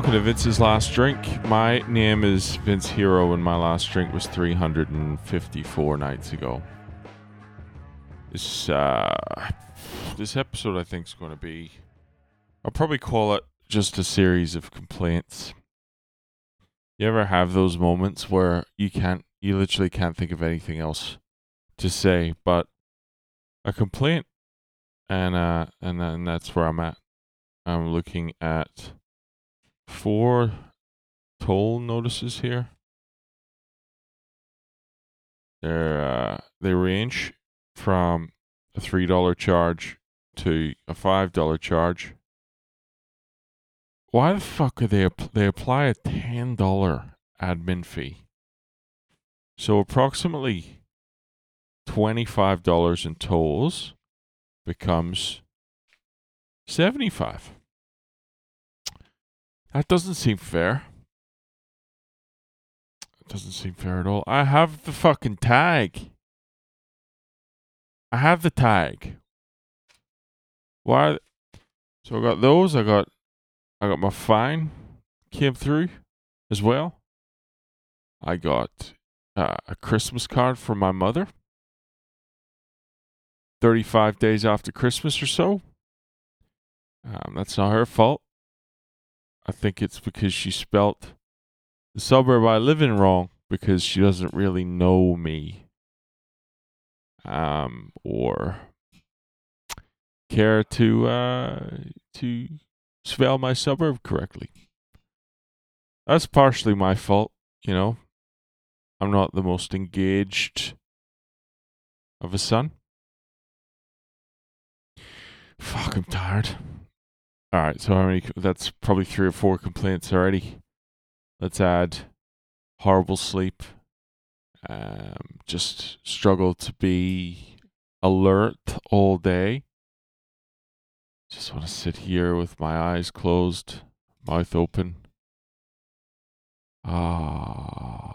Welcome to Vince's Last Drink. My name is Vince Hero, and my last drink was 354 nights ago. This uh, this episode, I think, is going to be. I'll probably call it just a series of complaints. You ever have those moments where you can't, you literally can't think of anything else to say but a complaint, and uh, and then that's where I'm at. I'm looking at four toll notices here. They're uh, they range from a three dollar charge to a five dollar charge. Why the fuck are they they apply a ten dollar admin fee? So approximately twenty five dollars in tolls becomes seventy five. That doesn't seem fair. It doesn't seem fair at all. I have the fucking tag. I have the tag. Why? So I got those. I got, I got my fine came through as well. I got uh, a Christmas card from my mother. Thirty-five days after Christmas or so. Um, that's not her fault. I think it's because she spelt the suburb I live in wrong because she doesn't really know me. Um, or care to uh to spell my suburb correctly. That's partially my fault, you know. I'm not the most engaged of a son. Fuck, I'm tired. All right, so how many? That's probably three or four complaints already. Let's add horrible sleep. Um, just struggle to be alert all day. Just want to sit here with my eyes closed, mouth open. Ah,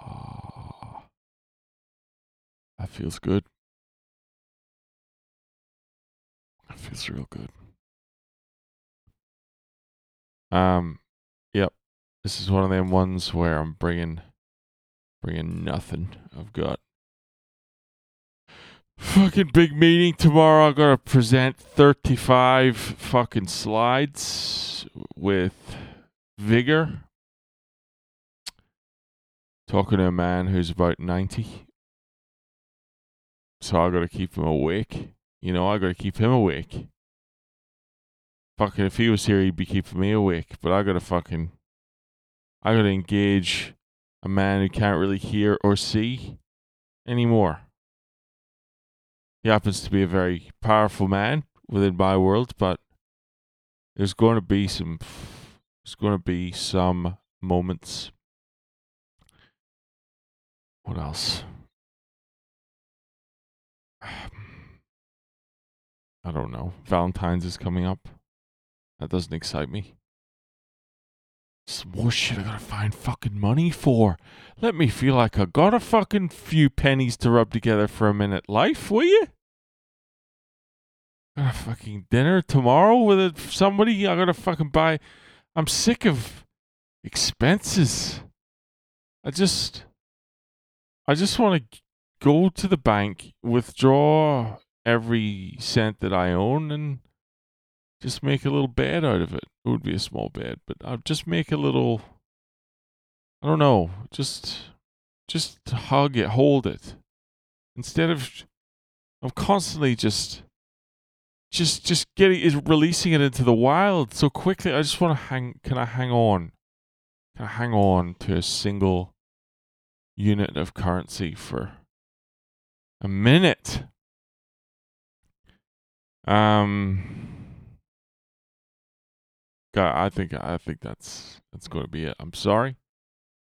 that feels good. That feels real good. Um, yep. This is one of them ones where I'm bringing, bringing nothing. I've got fucking big meeting tomorrow. I gotta present 35 fucking slides with vigor. Talking to a man who's about 90. So I gotta keep him awake. You know, I gotta keep him awake fucking if he was here he'd be keeping me awake but i gotta fucking i gotta engage a man who can't really hear or see anymore. He happens to be a very powerful man within my world but there's going to be some there's going to be some moments. What else? I don't know. Valentine's is coming up that doesn't excite me. Some more shit I gotta find fucking money for. Let me feel like I got a fucking few pennies to rub together for a minute. Life, will you? Got a fucking dinner tomorrow with somebody. I gotta fucking buy. I'm sick of expenses. I just, I just want to go to the bank, withdraw every cent that I own, and just make a little bed out of it. It would be a small bed, but I'll just make a little. I don't know. Just, just hug it, hold it, instead of. I'm constantly just. Just, just getting is releasing it into the wild so quickly. I just want to hang. Can I hang on? Can I hang on to a single unit of currency for a minute? Um I think I think that's that's going to be it. I'm sorry,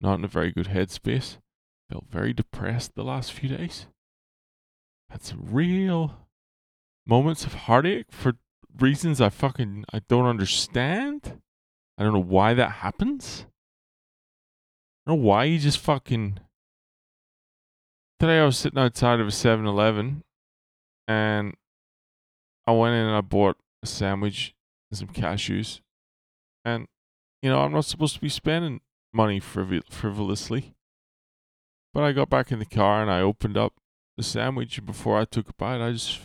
not in a very good headspace. Felt very depressed the last few days. Had some real moments of heartache for reasons I fucking I don't understand. I don't know why that happens. I don't know why you just fucking. Today I was sitting outside of a 7 Eleven and I went in and I bought a sandwich and some cashews and you know, I'm not supposed to be spending money frivol- frivolously. But I got back in the car and I opened up the sandwich. And before I took a bite, I just,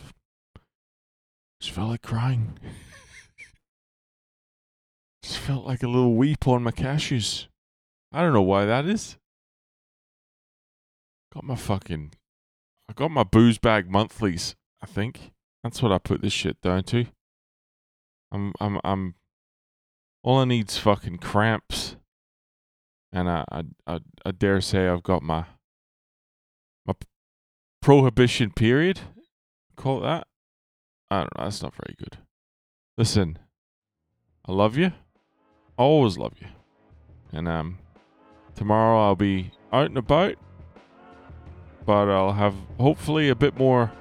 just felt like crying. just felt like a little weep on my cashews. I don't know why that is. Got my fucking. I got my booze bag monthlies, I think. That's what I put this shit down to. I'm I'm I'm all I need's fucking cramps. And I I I, I dare say I've got my my prohibition period. Call it that. I don't know, that's not very good. Listen, I love you. I always love you. And um tomorrow I'll be out and about. But I'll have hopefully a bit more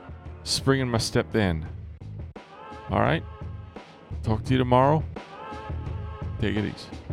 spring in my step then. Alright? Talk to you tomorrow. Take it easy.